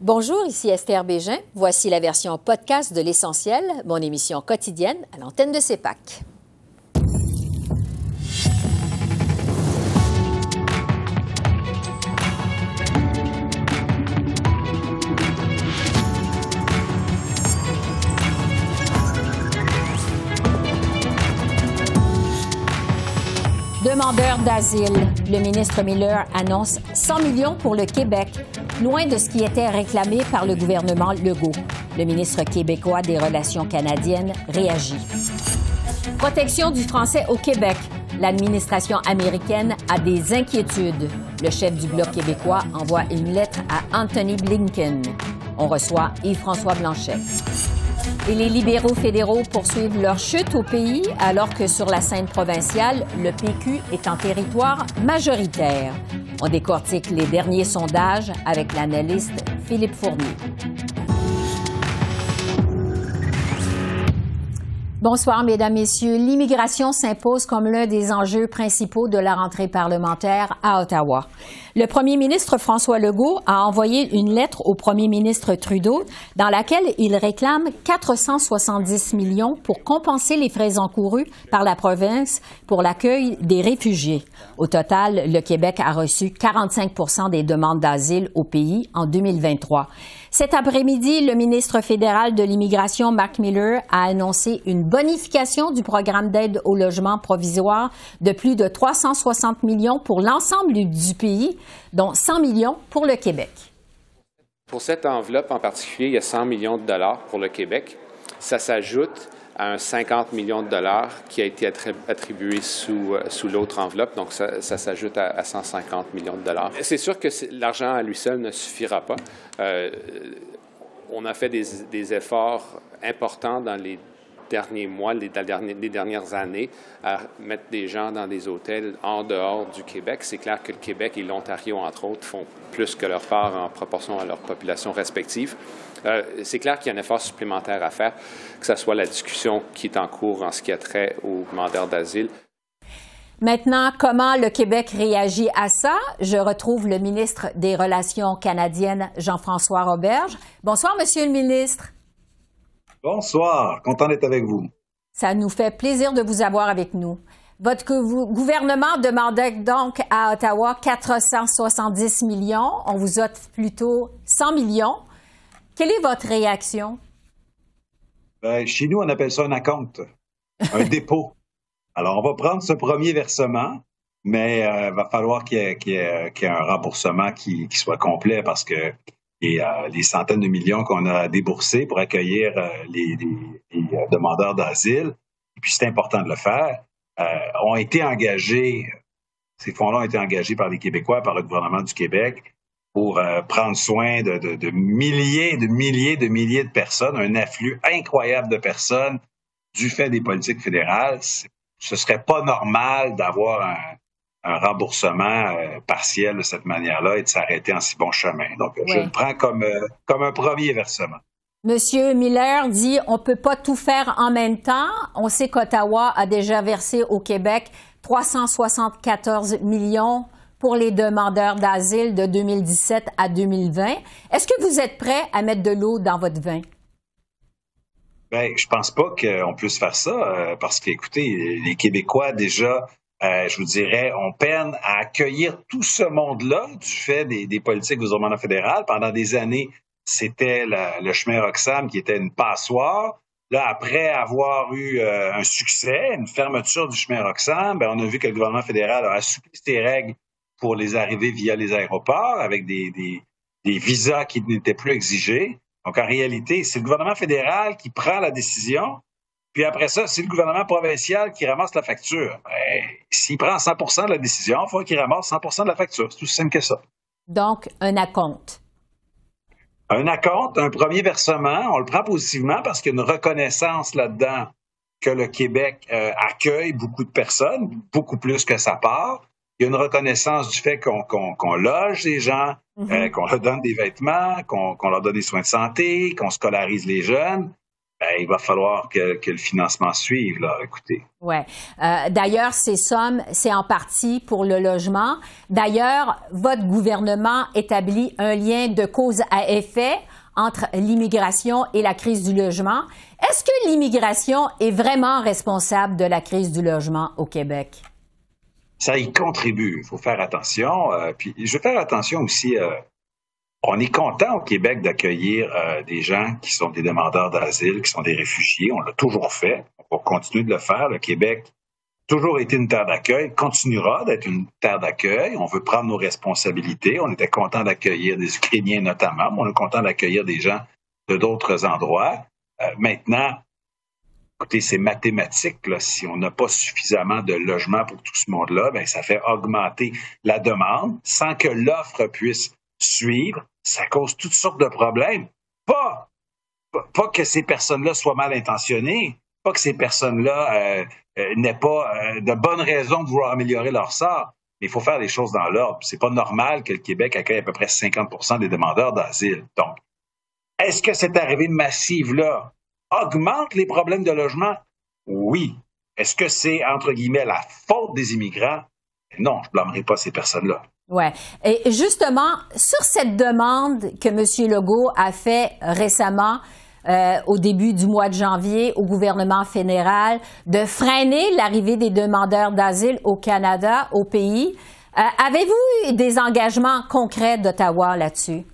Bonjour, ici Esther Bégin. Voici la version podcast de L'Essentiel, mon émission quotidienne à l'antenne de CEPAC. Demandeurs d'asile. Le ministre Miller annonce 100 millions pour le Québec, loin de ce qui était réclamé par le gouvernement Legault. Le ministre québécois des Relations canadiennes réagit. Protection du français au Québec. L'administration américaine a des inquiétudes. Le chef du Bloc québécois envoie une lettre à Anthony Blinken. On reçoit Yves-François Blanchet. Et les libéraux fédéraux poursuivent leur chute au pays alors que sur la scène provinciale, le PQ est en territoire majoritaire. On décortique les derniers sondages avec l'analyste Philippe Fournier. Bonsoir, Mesdames, Messieurs. L'immigration s'impose comme l'un des enjeux principaux de la rentrée parlementaire à Ottawa. Le premier ministre François Legault a envoyé une lettre au premier ministre Trudeau dans laquelle il réclame 470 millions pour compenser les frais encourus par la province pour l'accueil des réfugiés. Au total, le Québec a reçu 45 des demandes d'asile au pays en 2023. Cet après-midi, le ministre fédéral de l'immigration, Mark Miller, a annoncé une bonification du programme d'aide au logement provisoire de plus de 360 millions pour l'ensemble du pays, dont 100 millions pour le Québec. Pour cette enveloppe en particulier, il y a 100 millions de dollars pour le Québec. Ça s'ajoute à un 50 millions de dollars qui a été attribué sous, euh, sous l'autre enveloppe. Donc, ça, s'ajoute à, 150 millions de dollars. C'est sûr que l'argent à lui seul ne suffira pas. Euh, on a fait des, des, efforts importants dans les derniers mois, les, dernières années, à mettre des gens dans des hôtels en dehors du Québec. C'est clair que le Québec et l'Ontario, entre autres, font plus que leur part en proportion à leur population respective. Euh, c'est clair qu'il y a un effort supplémentaire à faire, que ce soit la discussion qui est en cours en ce qui a trait aux demandeurs d'asile. Maintenant, comment le Québec réagit à ça? Je retrouve le ministre des Relations canadiennes, Jean-François Roberge. Bonsoir, Monsieur le ministre. Bonsoir, content d'être avec vous. Ça nous fait plaisir de vous avoir avec nous. Votre gouvernement demandait donc à Ottawa 470 millions. On vous offre plutôt 100 millions. Quelle est votre réaction? Ben, chez nous, on appelle ça un acompte, un dépôt. Alors, on va prendre ce premier versement, mais il euh, va falloir qu'il y, ait un remboursement qui, soit complet parce que les, les centaines de millions qu'on a déboursés pour accueillir euh, les, demandeurs d'asile, et puis c'est important de le faire, euh, ont été engagés, ces fonds-là ont été engagés par les Québécois, par le gouvernement du Québec, pour euh, prendre soin de, milliers, de milliers, de milliers de personnes, un afflux incroyable de personnes du fait des politiques fédérales. Ce serait pas normal d'avoir un, remboursement euh, partiel de cette manière-là et de s'arrêter en si bon chemin. Donc, je le prends comme, euh, comme un premier versement. Monsieur Miller dit on peut pas tout faire en même temps. On sait qu'Ottawa a déjà versé au Québec 374 millions pour les demandeurs d'asile de 2017 à 2020. Est-ce que vous êtes prêt à mettre de l'eau dans votre vin? Bien, je pense pas qu'on puisse faire ça euh, parce qu'écoutez, les Québécois déjà, euh, je vous dirais, on peine à accueillir tout ce monde-là du fait des, politiques gouvernementales fédérales. Pendant des années, c'était le chemin Roxham qui était une passoire. Là, après avoir eu euh, un succès, une fermeture du chemin Roxham, ben, on a vu que le gouvernement fédéral a assoupli ses règles pour les arriver via les aéroports avec des, des, des visas qui n'étaient plus exigés. Donc, en réalité, c'est le gouvernement fédéral qui prend la décision. Puis après ça, c'est le gouvernement provincial qui ramasse la facture. Ben, s'il prend 100% de la décision, il faut qu'il ramasse 100% de la facture. C'est tout simple que ça. Donc, un acompte. Un acompte, un premier versement, on le prend positivement parce qu'il y a une reconnaissance là-dedans que le Québec euh, accueille beaucoup de personnes, beaucoup plus que sa part il y a une reconnaissance du fait qu'on loge les gens, mhm. euh, qu'on leur donne des vêtements, qu'on leur donne des soins de santé, qu'on scolarise les jeunes. Ben, il va falloir que, le financement suive, là, écoutez. Ouais. Euh, d'ailleurs, ces sommes, c'est en partie pour le logement. D'ailleurs, votre gouvernement établit un lien de cause à effet entre l'immigration et la crise du logement. Est-ce que l'immigration est vraiment responsable de la crise du logement au Québec? Ça y contribue. Il faut faire attention. Euh, puis je vais faire attention aussi. Euh, on est content au Québec d'accueillir euh, des gens qui sont des demandeurs d'asile, qui sont des réfugiés. On l'a toujours fait. On va continuer de le faire. Le Québec a toujours été une terre d'accueil, continuera d'être une terre d'accueil. On veut prendre nos responsabilités. On était content d'accueillir des Ukrainiens notamment, on est content d'accueillir des gens de d'autres endroits. maintenant, Écoutez, c'est mathématique. Si on n'a pas suffisamment de logements pour tout ce monde-là, ben, ça fait augmenter la demande sans que l'offre puisse suivre. Ça cause toutes sortes de problèmes. Pas, que ces personnes-là soient mal intentionnées, pas que ces personnes-là euh, euh, n'aient pas euh, de bonnes raisons de vouloir améliorer leur sort. Mais il faut faire les choses dans l'ordre. C'est pas normal que le Québec accueille à peu près 50% des demandeurs d'asile. Donc, est-ce que cette arrivée massive-là augmente les problèmes de logement? Oui. Est-ce que c'est, entre guillemets, la faute des immigrants? Non, je ne blâmerai pas ces personnes-là. Oui. Et justement, sur cette demande que M. Legault a fait récemment, euh, au début du mois de janvier au gouvernement fédéral de freiner l'arrivée des demandeurs d'asile au Canada, au pays. Euh, avez-vous des engagements concrets d'Ottawa là-dessus?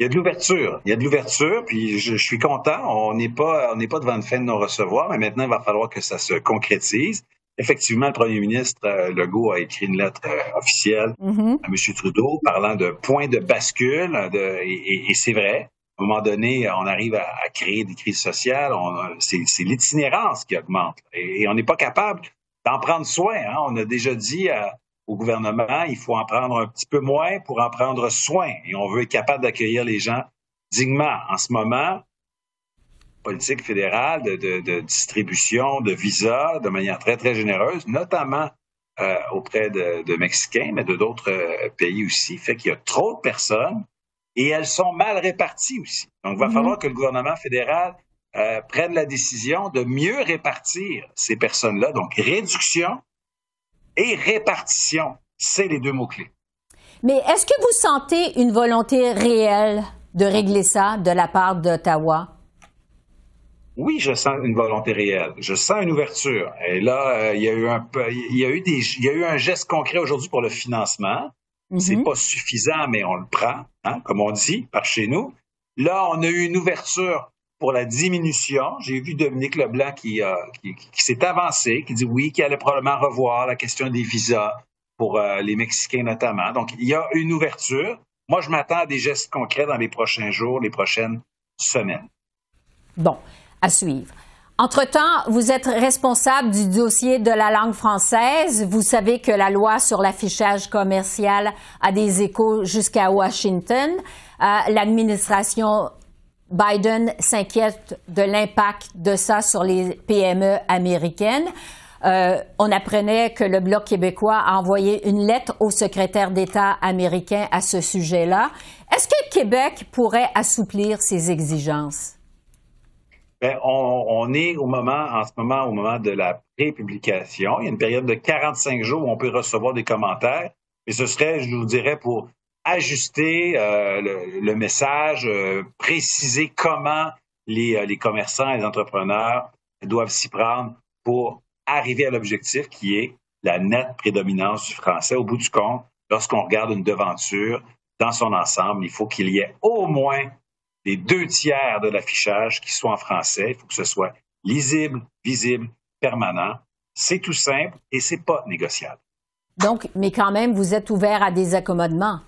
il y a de l'ouverture. Il y a de l'ouverture, puis je, suis content. On n'est pas, on n'est pas devant une fin de non-recevoir, mais maintenant, il va falloir que ça se concrétise. Effectivement, le premier ministre euh, Legault a écrit une lettre euh, officielle mm-hmm. à M. Trudeau parlant de point de bascule, de, et, c'est vrai. À un moment donné, on arrive à, créer des crises sociales. C'est l'itinérance qui augmente. Et, on n'est pas capable d'en prendre soin. Hein. On a déjà dit à, au gouvernement, il faut en prendre un petit peu moins pour en prendre soin. Et on veut être capable d'accueillir les gens dignement. En ce moment, politique fédérale de, distribution de visas de manière très, très généreuse, notamment euh, auprès de, Mexicains, mais de d'autres euh, pays aussi, fait qu'il y a trop de personnes et elles sont mal réparties aussi. Donc, il va mm-hmm. falloir que le gouvernement fédéral euh, prenne la décision de mieux répartir ces personnes-là. Donc, réduction et répartition. C'est les deux mots-clés. Mais est-ce que vous sentez une volonté réelle de régler ça de la part d'Ottawa? Oui, je sens une volonté réelle. Je sens une ouverture. Et là, euh, il y a eu un il y a eu des, il y a eu un geste concret aujourd'hui pour le financement. Mm-hmm. C'est pas suffisant, mais on le prend, hein, comme on dit par chez nous. Là, on a eu une ouverture pour la diminution. J'ai vu Dominique Leblanc qui, qui, s'est avancé, qui dit oui, qu'il allait probablement revoir la question des visas pour euh, les Mexicains notamment. Donc, il y a une ouverture. Moi, je m'attends à des gestes concrets dans les prochains jours, les prochaines semaines. Bon, à suivre. Entre-temps, vous êtes responsable du dossier de la langue française. Vous savez que la loi sur l'affichage commercial a des échos jusqu'à Washington. Euh, l'administration Biden s'inquiète de l'impact de ça sur les PME américaines. Euh, on apprenait que le Bloc québécois a envoyé une lettre au secrétaire d'État américain à ce sujet-là. Est-ce que Québec pourrait assouplir ses exigences? Bien, on, est au moment, en ce moment, au moment de la prépublication. Il y a une période de 45 jours où on peut recevoir des commentaires. Et ce serait, je vous dirais, pour ajuster euh, le, message, euh, préciser comment euh, les commerçants et les entrepreneurs doivent s'y prendre pour arriver à l'objectif qui est la nette prédominance du français. Au bout du compte, lorsqu'on regarde une devanture dans son ensemble, il faut qu'il y ait au moins les deux tiers de l'affichage qui soient en français. Il faut que ce soit lisible, visible, permanent. C'est tout simple et c'est pas négociable. Donc, mais quand même, vous êtes ouvert à des accommodements.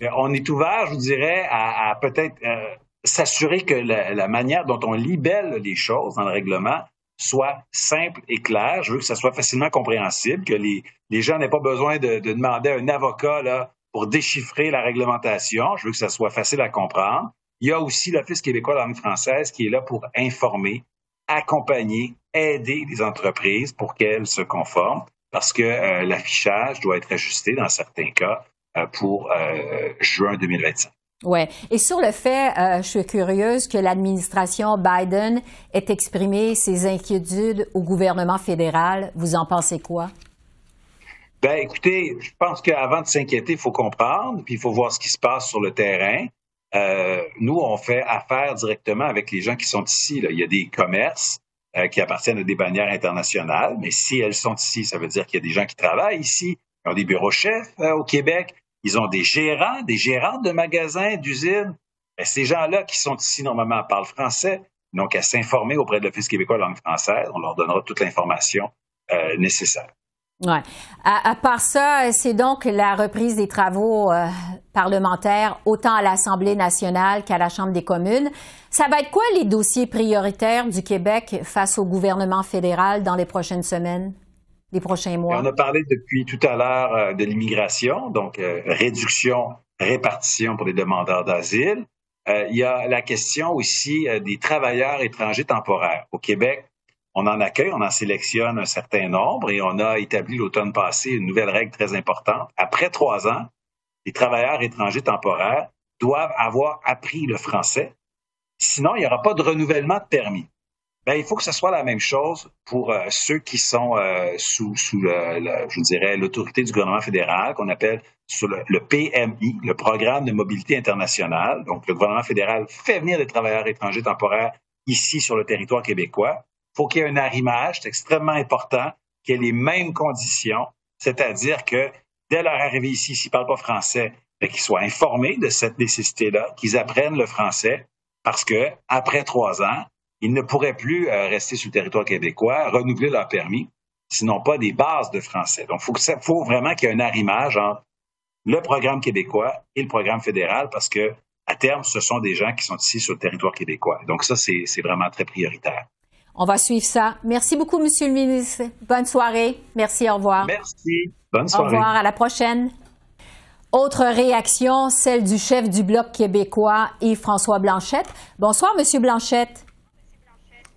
On est ouvert, je vous dirais, à, peut-être euh, s'assurer que la, manière dont on libelle les choses dans le règlement soit simple et claire. Je veux que ça soit facilement compréhensible, que les, gens n'aient pas besoin de, demander à un avocat là, pour déchiffrer la réglementation. Je veux que ça soit facile à comprendre. Il y a aussi l'Office québécois de la langue française qui est là pour informer, accompagner, aider les entreprises pour qu'elles se conforment, parce que euh, l'affichage doit être ajusté dans certains cas euh, pour euh, juin 2025. Oui. Et sur le fait, je suis curieuse que l'administration Biden ait exprimé ses inquiétudes au gouvernement fédéral. Vous en pensez quoi? Ben, écoutez, je pense qu'avant de s'inquiéter, il faut comprendre, puis il faut voir ce qui se passe sur le terrain. Euh, nous, on fait affaire directement avec les gens qui sont ici. Là. Il y a des commerces euh, qui appartiennent à des bannières internationales, mais si elles sont ici, ça veut dire qu'il y a des gens qui travaillent ici, qui ont des bureaux chefs au Québec, ils ont des gérants, des gérantes de magasins, d'usines. Ben, ces gens-là qui sont ici normalement parlent français, donc à s'informer auprès de l'Office québécois langue française. On leur donnera toute l'information euh, nécessaire. Ouais. À, part ça, c'est donc la reprise des travaux euh, parlementaires autant à l'Assemblée nationale qu'à la Chambre des communes. Ça va être quoi les dossiers prioritaires du Québec face au gouvernement fédéral dans les prochaines semaines? les prochains mois? On a parlé depuis tout à l'heure euh, de l'immigration, donc euh, réduction, répartition pour les demandeurs d'asile. Il y a la question aussi des travailleurs étrangers temporaires. Au Québec, on en accueille, on en sélectionne un certain nombre et on a établi l'automne passé une nouvelle règle très importante. Après trois ans, les travailleurs étrangers temporaires doivent avoir appris le français. Sinon, il n'y aura pas de renouvellement de permis. Ben, il faut que ce soit la même chose pour euh, ceux qui sont euh, sous, l'autorité du gouvernement fédéral, qu'on appelle le, PMI, le Programme de mobilité internationale. Donc, le gouvernement fédéral fait venir des travailleurs étrangers temporaires ici sur le territoire québécois. Faut qu'il y ait un arrimage, c'est extrêmement important, qu'il y ait les mêmes conditions, c'est-à-dire que dès leur arrivée ici, s'ils ne parlent pas français, ben, qu'ils soient informés de cette nécessité-là, qu'ils apprennent le français, parce que après trois ans, ils ne pourraient plus euh, rester sur le territoire québécois, renouveler leur permis, sinon pas des bases de français. Donc, il faut, faut, vraiment qu'il y ait un arrimage entre le programme québécois et le programme fédéral parce que, à terme, ce sont des gens qui sont ici sur le territoire québécois. Donc, ça, c'est vraiment très prioritaire. On va suivre ça. Merci beaucoup, Monsieur le ministre. Bonne soirée. Merci, au revoir. Merci. Bonne soirée. Au revoir, à la prochaine. Autre réaction, celle du chef du Bloc québécois, Yves-François Blanchette. Bonsoir, Monsieur Blanchette.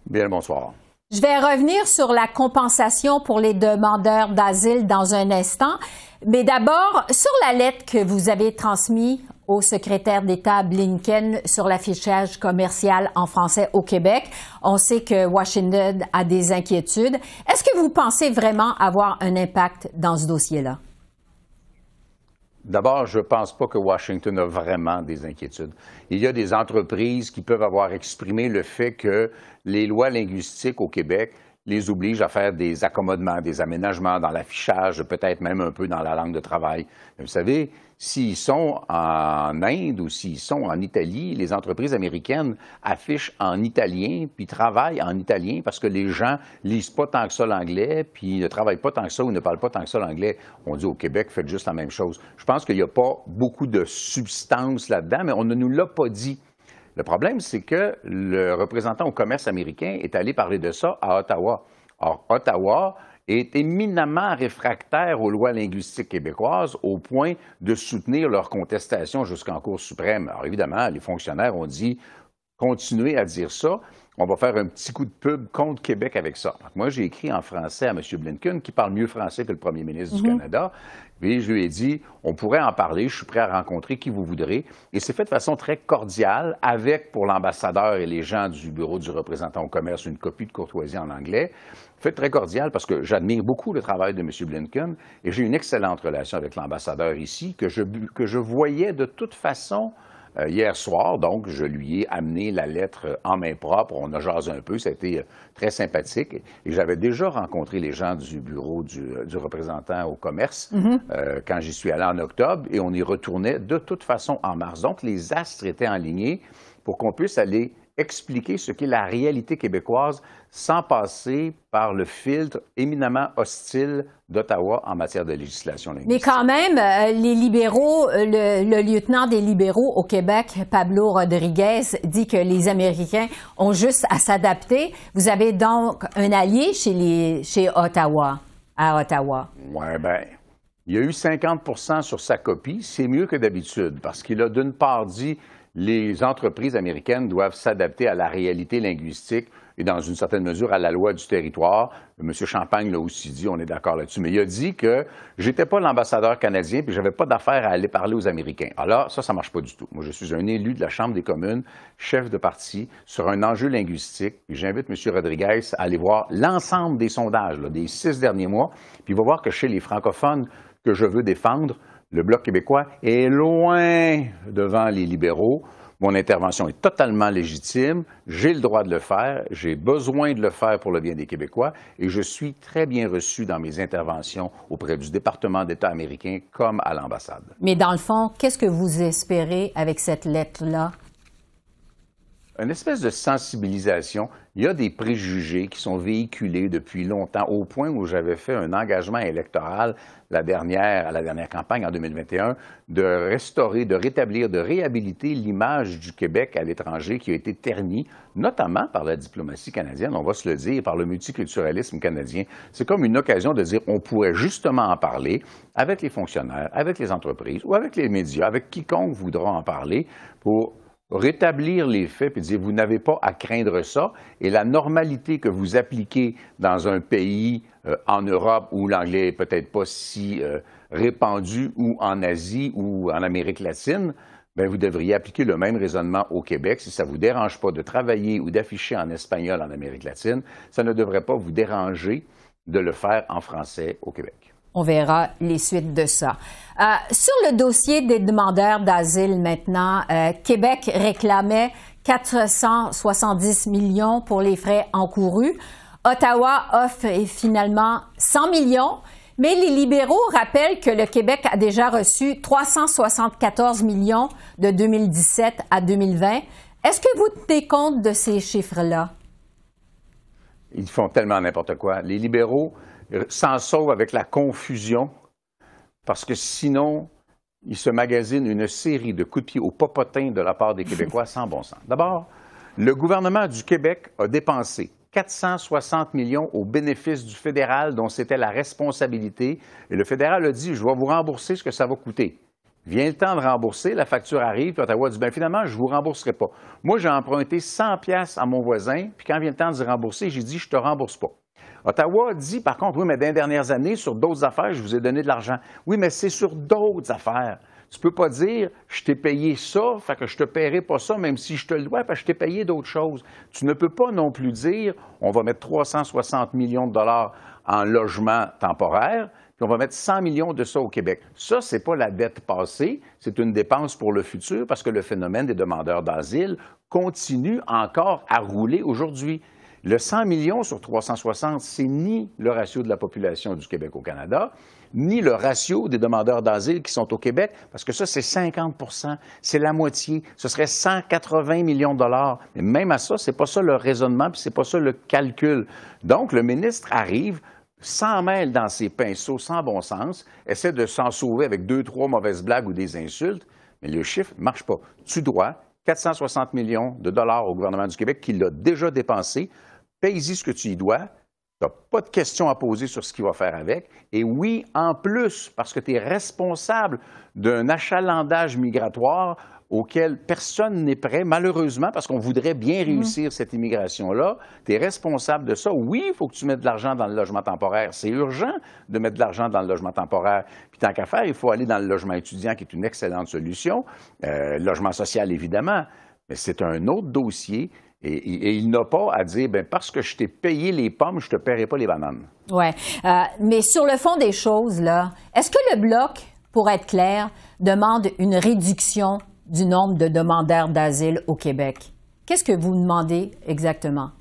Bien, bonsoir. Je vais revenir sur la compensation pour les demandeurs d'asile dans un instant. Mais d'abord, sur la lettre que vous avez transmise au secrétaire d'État Blinken sur l'affichage commercial en français au Québec, on sait que Washington a des inquiétudes. Est-ce que vous pensez vraiment avoir un impact dans ce dossier-là? D'abord, je ne pense pas que Washington a vraiment des inquiétudes. Il y a des entreprises qui peuvent avoir exprimé le fait que les lois linguistiques au Québec les obligent à faire des accommodements, des aménagements dans l'affichage, peut-être même un peu dans la langue de travail. Vous savez, s'ils sont en Inde ou s'ils sont en Italie, les entreprises américaines affichent en italien puis travaillent en italien parce que les gens lisent pas tant que ça l'anglais puis ne travaillent pas tant que ça ou ne parlent pas tant que ça l'anglais. On dit au Québec, faites juste la même chose. Je pense qu'il n'y a pas beaucoup de substance là-dedans, mais on ne nous l'a pas dit. Le problème, c'est que le représentant au commerce américain est allé parler de ça à Ottawa. Or, Ottawa est éminemment réfractaire aux lois linguistiques québécoises au point de soutenir leur contestation jusqu'en Cour suprême. Alors évidemment, les fonctionnaires ont dit continuez à dire ça. On va faire un petit coup de pub contre Québec avec ça. moi, j'ai écrit en français à M. Blinken, qui parle mieux français que le premier ministre du mhm. Canada. Puis je lui ai dit, on pourrait en parler, je suis prêt à rencontrer qui vous voudrez. Et c'est fait de façon très cordiale, avec pour l'ambassadeur et les gens du bureau du représentant au commerce une copie de courtoisie en anglais. Fait très cordial parce que j'admire beaucoup le travail de M. Blinken et j'ai une excellente relation avec l'ambassadeur ici que je, que je voyais de toute façon euh, hier soir. Donc, je lui ai amené la lettre en main propre. On a jasé un peu. Été euh, très sympathique. Et j'avais déjà rencontré les gens du bureau du, euh, représentant au commerce mm-hmm. quand j'y suis allé en octobre. Et on y retournait de toute façon en mars. Donc, les astres étaient alignés pour qu'on puisse aller expliquer ce qu'est la réalité québécoise sans passer par le filtre éminemment hostile d'Ottawa en matière de législation linguistique. Mais quand même, euh, les libéraux, euh, le, lieutenant des libéraux au Québec, Pablo Rodriguez, dit que les Américains ont juste à s'adapter. Vous avez donc un allié chez, les, chez Ottawa, à Ottawa. Oui, bien, il y a eu 50% sur sa copie. C'est mieux que d'habitude parce qu'il a d'une part dit les entreprises américaines doivent s'adapter à la réalité linguistique et dans une certaine mesure à la loi du territoire. M. Champagne l'a aussi dit, on est d'accord là-dessus, mais il a dit que j'étais pas l'ambassadeur canadien puis j'avais pas d'affaire à aller parler aux Américains. Alors ça, ça marche pas du tout. Moi, je suis un élu de la Chambre des communes, chef de parti, sur un enjeu linguistique. J'invite M. Rodriguez à aller voir l'ensemble des sondages des six derniers mois, puis il va voir que chez les francophones que je veux défendre, le Bloc québécois est loin devant les libéraux. Mon intervention est totalement légitime. J'ai le droit de le faire. J'ai besoin de le faire pour le bien des Québécois. Et je suis très bien reçu dans mes interventions auprès du département d'État américain comme à l'ambassade. Mais dans le fond, qu'est-ce que vous espérez avec cette lettre-là? Une espèce de sensibilisation. Il y a des préjugés qui sont véhiculés depuis longtemps, au point où j'avais fait un engagement électoral la dernière, à la dernière campagne en 2021 de restaurer, de rétablir, de réhabiliter l'image du Québec à l'étranger qui a été ternie, notamment par la diplomatie canadienne, on va se le dire, par le multiculturalisme canadien. C'est comme une occasion de dire on pourrait justement en parler avec les fonctionnaires, avec les entreprises ou avec les médias, avec quiconque voudra en parler pour rétablir les faits et dire vous n'avez pas à craindre ça et la normalité que vous appliquez dans un pays euh, en Europe où l'anglais est peut-être pas si euh, répandu ou en Asie ou en Amérique latine, bien, vous devriez appliquer le même raisonnement au Québec. Si ça vous dérange pas de travailler ou d'afficher en espagnol en Amérique latine, ça ne devrait pas vous déranger de le faire en français au Québec. On verra les suites de ça. Euh, sur le dossier des demandeurs d'asile maintenant, euh, Québec réclamait 470 millions pour les frais encourus. Ottawa offre finalement 100 millions, mais les libéraux rappellent que le Québec a déjà reçu 374 millions de 2017 à 2020. Est-ce que vous tenez compte de ces chiffres-là? Ils font tellement n'importe quoi. Les libéraux, s'en sauve avec la confusion, parce que sinon, il se magazine une série de coups de pied au popotin de la part des Québécois sans bon sens. D'abord, le gouvernement du Québec a dépensé 460 millions au bénéfice du fédéral dont c'était la responsabilité. Et le fédéral a dit, je vais vous rembourser ce que ça va coûter. Vient le temps de rembourser, la facture arrive, puis Ottawa dit, bien finalement, je ne vous rembourserai pas. Moi, j'ai emprunté 100 pièces à mon voisin, puis quand vient le temps de rembourser, j'ai dit, je ne te rembourse pas. Ottawa dit, par contre, oui, mais dans les dernières années, sur d'autres affaires, je vous ai donné de l'argent. Oui, mais c'est sur d'autres affaires. Tu ne peux pas dire, je t'ai payé ça, fait que je te paierai pas ça, même si je te le dois, parce que je t'ai payé d'autres choses. Tu ne peux pas non plus dire, on va mettre 360 millions de dollars en logement temporaire, puis on va mettre 100 millions de ça au Québec. Ça, ce n'est pas la dette passée, c'est une dépense pour le futur, parce que le phénomène des demandeurs d'asile continue encore à rouler aujourd'hui. Le 100 millions sur 360, c'est ni le ratio de la population du Québec au Canada, ni le ratio des demandeurs d'asile qui sont au Québec, parce que ça, c'est 50% c'est la moitié. Ce serait 180 millions de dollars. Mais même à ça, c'est pas ça le raisonnement, puis c'est pas ça le calcul. Donc, le ministre arrive, s'en mêle dans ses pinceaux sans bon sens, essaie de s'en sauver avec deux, trois mauvaises blagues ou des insultes, mais le chiffre ne marche pas. Tu dois 460 millions de dollars au gouvernement du Québec qui l'a déjà dépensé paye-y ce que tu y dois. Tu n'as pas de questions à poser sur ce qu'il va faire avec. Et oui, en plus, parce que tu es responsable d'un achalandage migratoire auquel personne n'est prêt, malheureusement, parce qu'on voudrait bien mhm. réussir cette immigration-là. Tu es responsable de ça. Oui, il faut que tu mettes de l'argent dans le logement temporaire. C'est urgent de mettre de l'argent dans le logement temporaire. Puis tant qu'à faire, il faut aller dans le logement étudiant, qui est une excellente solution. Euh, logement social, évidemment. Mais c'est un autre dossier et, il n'a pas à dire, ben, parce que je t'ai payé les pommes, je ne te paierai pas les bananes. Oui. Euh, mais sur le fond des choses, là, est-ce que le Bloc, pour être clair, demande une réduction du nombre de demandeurs d'asile au Québec? Qu'est-ce que vous demandez exactement?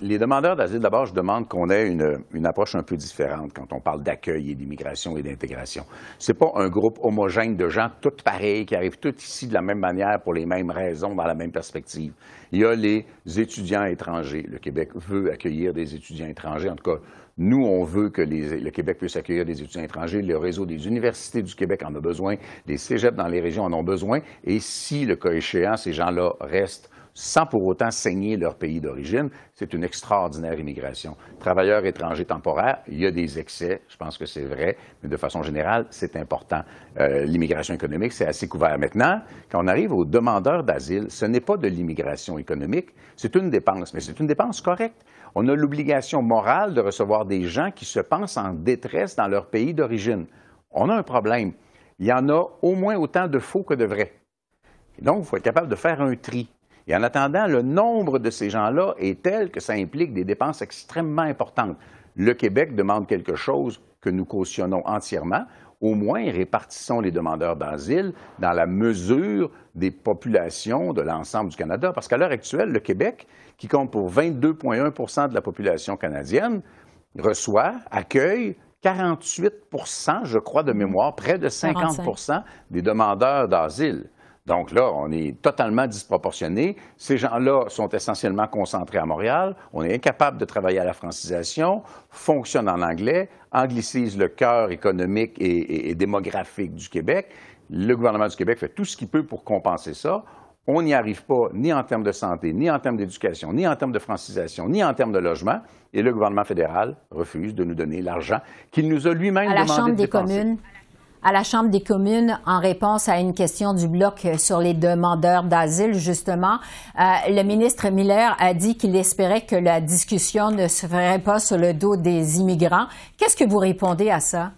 Les demandeurs d'asile, d'abord, je demande qu'on ait une, approche un peu différente quand on parle d'accueil et d'immigration et d'intégration. Ce n'est pas un groupe homogène de gens tous pareils qui arrivent tous ici de la même manière pour les mêmes raisons, dans la même perspective. Il y a les étudiants étrangers. Le Québec veut accueillir des étudiants étrangers. En tout cas, nous, on veut que le Québec puisse accueillir des étudiants étrangers. Le réseau des universités du Québec en a besoin. Les cégeps dans les régions en ont besoin. Et si, le cas échéant, ces gens-là restent sans pour autant saigner leur pays d'origine. C'est une extraordinaire immigration. Travailleurs étrangers temporaires, il y a des excès, je pense que c'est vrai, mais de façon générale, c'est important. Euh, l'immigration économique, c'est assez couvert. Maintenant, quand on arrive aux demandeurs d'asile, ce n'est pas de l'immigration économique, c'est une dépense, mais c'est une dépense correcte. On a l'obligation morale de recevoir des gens qui se pensent en détresse dans leur pays d'origine. On a un problème. Il y en a au moins autant de faux que de vrais. donc, il faut être capable de faire un tri. Et en attendant, le nombre de ces gens-là est tel que ça implique des dépenses extrêmement importantes. Le Québec demande quelque chose que nous cautionnons entièrement. Au moins, répartissons les demandeurs d'asile dans la mesure des populations de l'ensemble du Canada. Parce qu'à l'heure actuelle, le Québec, qui compte pour 22,1% de la population canadienne, reçoit, accueille 48% je crois, de mémoire, près de 50% des demandeurs d'asile. Donc là, on est totalement disproportionné. Ces gens-là sont essentiellement concentrés à Montréal. On est incapable de travailler à la francisation, fonctionne en anglais, anglicise le cœur économique et, démographique du Québec. Le gouvernement du Québec fait tout ce qu'il peut pour compenser ça. On n'y arrive pas ni en termes de santé, ni en termes d'éducation, ni en termes de francisation, ni en termes de logement. Et le gouvernement fédéral refuse de nous donner l'argent qu'il nous a lui-même demandé à la Chambre des communes à la Chambre des communes en réponse à une question du bloc sur les demandeurs d'asile, justement. Euh, le ministre Miller a dit qu'il espérait que la discussion ne se ferait pas sur le dos des immigrants. Qu'est-ce que vous répondez à ça?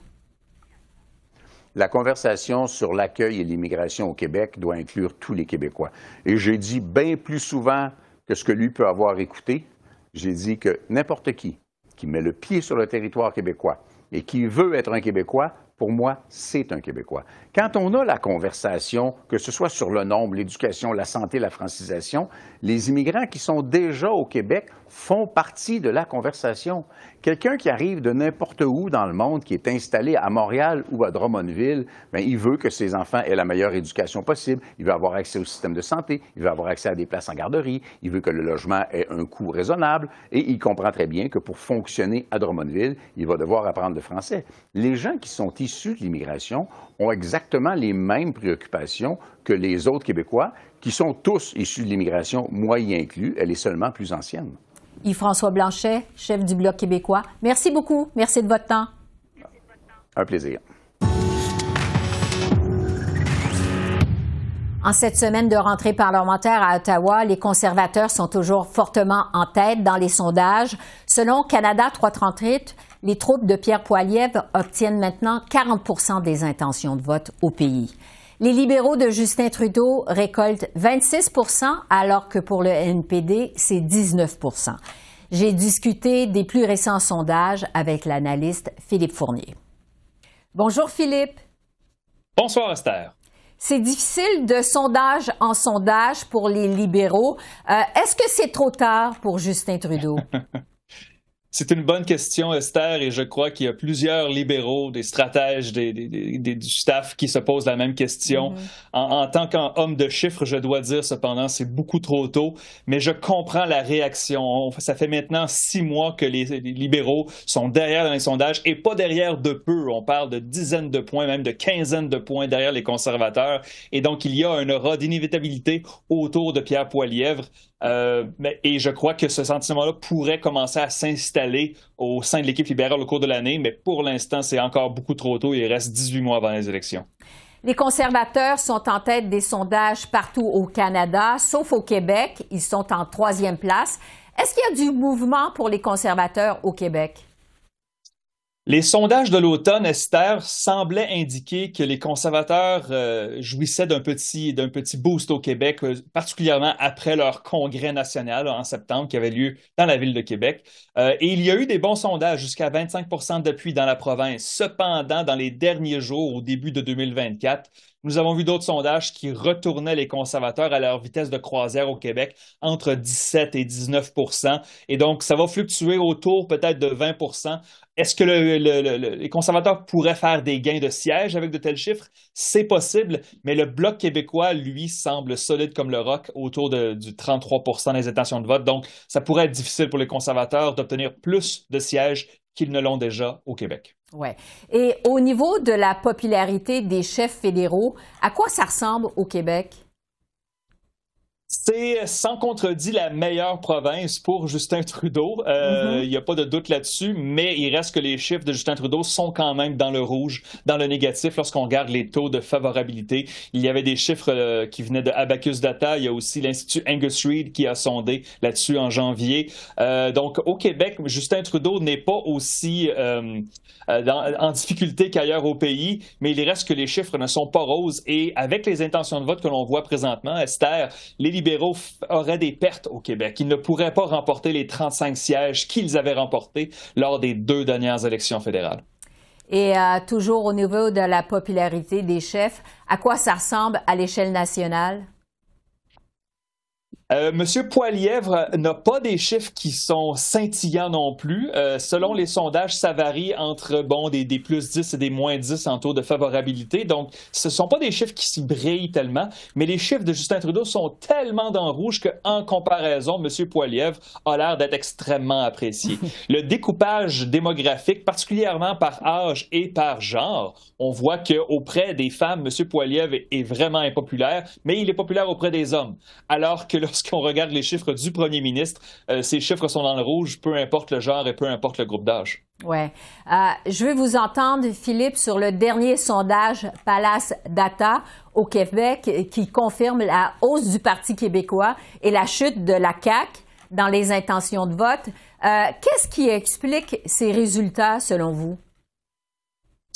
La conversation sur l'accueil et l'immigration au Québec doit inclure tous les Québécois. Et j'ai dit bien plus souvent que ce que lui peut avoir écouté, j'ai dit que n'importe qui qui met le pied sur le territoire québécois et qui veut être un Québécois pour moi, c'est un Québécois. Quand on a la conversation, que ce soit sur le nombre, l'éducation, la santé, la francisation, les immigrants qui sont déjà au Québec font partie de la conversation. Quelqu'un qui arrive de n'importe où dans le monde, qui est installé à Montréal ou à Drummondville, bien, il veut que ses enfants aient la meilleure éducation possible, il veut avoir accès au système de santé, il veut avoir accès à des places en garderie, il veut que le logement ait un coût raisonnable, et il comprend très bien que pour fonctionner à Drummondville, il va devoir apprendre le français. Les gens qui sont issus de l'immigration ont exactement les mêmes préoccupations que les autres Québécois, qui sont tous issus de l'immigration, moi y inclus, elle est seulement plus ancienne. Yves-François Blanchet, chef du Bloc québécois. Merci beaucoup. Merci de votre temps. Un plaisir. En cette semaine de rentrée parlementaire à Ottawa, les conservateurs sont toujours fortement en tête dans les sondages. Selon Canada 338, les troupes de Pierre Poilievre obtiennent maintenant 40 des intentions de vote au pays. Les libéraux de Justin Trudeau récoltent 26 alors que pour le NPD, c'est 19 J'ai discuté des plus récents sondages avec l'analyste Philippe Fournier. Bonjour Philippe. Bonsoir Esther. C'est difficile de sondage en sondage pour les libéraux. Euh, est-ce que c'est trop tard pour Justin Trudeau? C'est une bonne question, Esther, et je crois qu'il y a plusieurs libéraux, des stratèges des, du staff qui se posent la même question. Mm-hmm. En, tant qu'homme de chiffres, je dois dire cependant, c'est beaucoup trop tôt, mais je comprends la réaction. ça fait maintenant six mois que les, libéraux sont derrière dans les sondages et pas derrière de peu. On parle de dizaines de points, même de quinzaines de points derrière les conservateurs. Et donc, il y a un aura d'inévitabilité autour de Pierre Poilièvre. Euh, et je crois que ce sentiment-là pourrait commencer à s'installer au sein de l'équipe libérale au cours de l'année, mais pour l'instant, c'est encore beaucoup trop tôt. Il reste 18 mois avant les élections. Les conservateurs sont en tête des sondages partout au Canada, sauf au Québec. Ils sont en troisième place. Est-ce qu'il y a du mouvement pour les conservateurs au Québec? Les sondages de l'automne, Esther, semblaient indiquer que les conservateurs euh, jouissaient d'un petit, d'un petit boost au Québec, euh, particulièrement après leur congrès national en septembre qui avait lieu dans la ville de Québec. Euh, et il y a eu des bons sondages, jusqu'à 25 d'appui dans la province. Cependant, dans les derniers jours, au début de 2024, nous avons vu d'autres sondages qui retournaient les conservateurs à leur vitesse de croisière au Québec entre 17 et 19% Et donc, ça va fluctuer autour peut-être de 20 Est-ce que les conservateurs pourraient faire des gains de sièges avec de tels chiffres? C'est possible, mais le Bloc québécois, lui, semble solide comme le roc autour du 33% des intentions de vote. Donc, ça pourrait être difficile pour les conservateurs d'obtenir plus de sièges qu'ils ne l'ont déjà au Québec. Oui. Et au niveau de la popularité des chefs fédéraux, à quoi ça ressemble au Québec? C'est sans contredit la meilleure province pour Justin Trudeau. Euh, mm-hmm. Il n'y a pas de doute là-dessus, mais il reste que les chiffres de Justin Trudeau sont quand même dans le rouge, dans le négatif lorsqu'on regarde les taux de favorabilité. Il y avait des chiffres euh, qui venaient de Abacus Data. Il y a aussi l'Institut Angus Reid qui a sondé là-dessus en janvier. Euh, donc, au Québec, Justin Trudeau n'est pas aussi en difficulté qu'ailleurs au pays, mais il reste que les chiffres ne sont pas roses. Et avec les intentions de vote que l'on voit présentement, Esther, les libéraux auraient des pertes au Québec. Ils ne pourraient pas remporter les 35 sièges qu'ils avaient remportés lors des deux dernières élections fédérales. Et euh, toujours au niveau de la popularité des chefs, à quoi ça ressemble à l'échelle nationale? Euh, Monsieur Poilièvre n'a pas des chiffres qui sont scintillants non plus. Euh, selon les sondages, ça varie entre bon des, des, plus 10 et des moins 10 en taux de favorabilité. Donc, ce ne sont pas des chiffres qui s'y brillent tellement, mais les chiffres de Justin Trudeau sont tellement dans le rouge qu'en comparaison, Monsieur Poilièvre a l'air d'être extrêmement apprécié. le découpage démographique, particulièrement par âge et par genre, on voit qu'auprès des femmes, Monsieur Poilièvre est vraiment impopulaire, mais il est populaire auprès des hommes. Alors que lorsqu'on regarde les chiffres du premier ministre, euh, ces chiffres sont dans le rouge, peu importe le genre et peu importe le groupe d'âge. Oui. Euh, je veux vous entendre, Philippe, sur le dernier sondage Palace Data au Québec qui confirme la hausse du Parti québécois et la chute de la CAQ dans les intentions de vote. Euh, qu'est-ce qui explique ces résultats selon vous?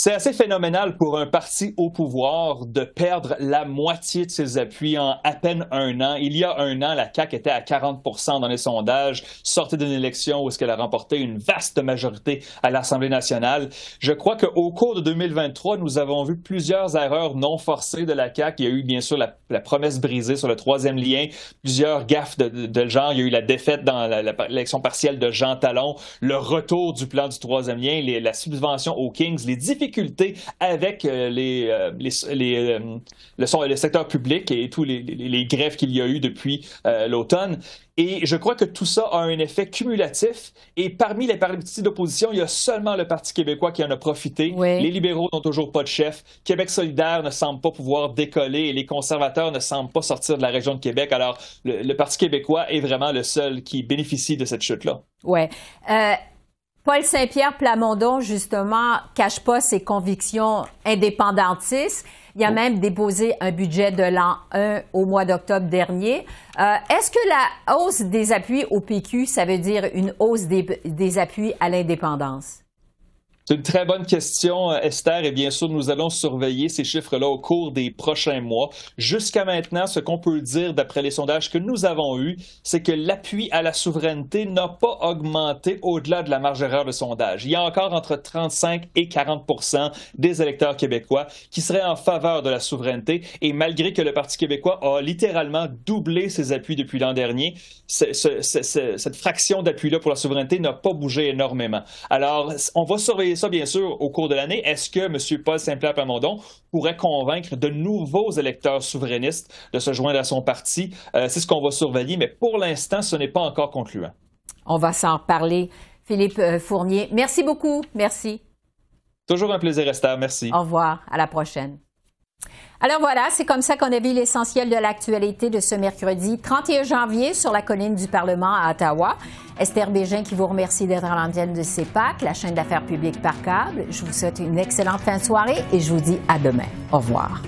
C'est assez phénoménal pour un parti au pouvoir de perdre la moitié de ses appuis en à peine un an. Il y a un an, la CAQ était à 40 dans les sondages, sortait d'une élection où est-ce qu'elle a remporté une vaste majorité à l'Assemblée nationale. Je crois qu'au cours de 2023, nous avons vu plusieurs erreurs non forcées de la CAQ. Il y a eu bien sûr la, promesse brisée sur le troisième lien, plusieurs gaffes de, de, genre. Il y a eu la défaite dans l'élection partielle de Jean Talon, le retour du plan du troisième lien, la subvention aux Kings, les difficultés avec euh, les, euh, les, euh, le, le, secteur public et tous les, les grèves qu'il y a eu depuis l'automne. Et je crois que tout ça a un effet cumulatif. Et parmi les partis d'opposition, il y a seulement le Parti québécois qui en a profité. Les libéraux n'ont toujours pas de chef. Québec solidaire ne semble pas pouvoir décoller et les conservateurs ne semblent pas sortir de la région de Québec. Alors, le, Parti québécois est vraiment le seul qui bénéficie de cette chute-là. Oui. Paul Saint-Pierre Plamondon, justement, cache pas ses convictions indépendantistes. Il a même déposé un budget de l'an 1 au mois d'octobre dernier. Euh, est-ce que la hausse des appuis au PQ, ça veut dire une hausse des appuis à l'indépendance? C'est une très bonne question, euh, Esther, et bien sûr, nous allons surveiller ces chiffres-là au cours des prochains mois. Jusqu'à maintenant, ce qu'on peut dire d'après les sondages que nous avons eus, c'est que l'appui à la souveraineté n'a pas augmenté au-delà de la marge d'erreur de sondage. Il y a encore entre 35 et 40 des électeurs québécois qui seraient en faveur de la souveraineté, et malgré que le Parti québécois a littéralement doublé ses appuis depuis l'an dernier, cette fraction d'appui-là pour la souveraineté n'a pas bougé énormément. Alors, on va surveiller ça, bien sûr, au cours de l'année. Est-ce que M. Paul Saint-Pierre Plamondon pourrait convaincre de nouveaux électeurs souverainistes de se joindre à son parti? Euh, c'est ce qu'on va surveiller, mais pour l'instant, ce n'est pas encore concluant. On va s'en reparler. Philippe euh, Fournier, merci beaucoup. Merci. Toujours un plaisir, Esther. Merci. Au revoir. À la prochaine. Alors voilà, c'est comme ça qu'on a vu l'essentiel de l'actualité de ce mercredi 31 janvier sur la colline du Parlement à Ottawa. Esther Bégin qui vous remercie d'être à l'antenne de CEPAC, la chaîne d'affaires publiques par câble. Je vous souhaite une excellente fin de soirée et je vous dis à demain. Au revoir.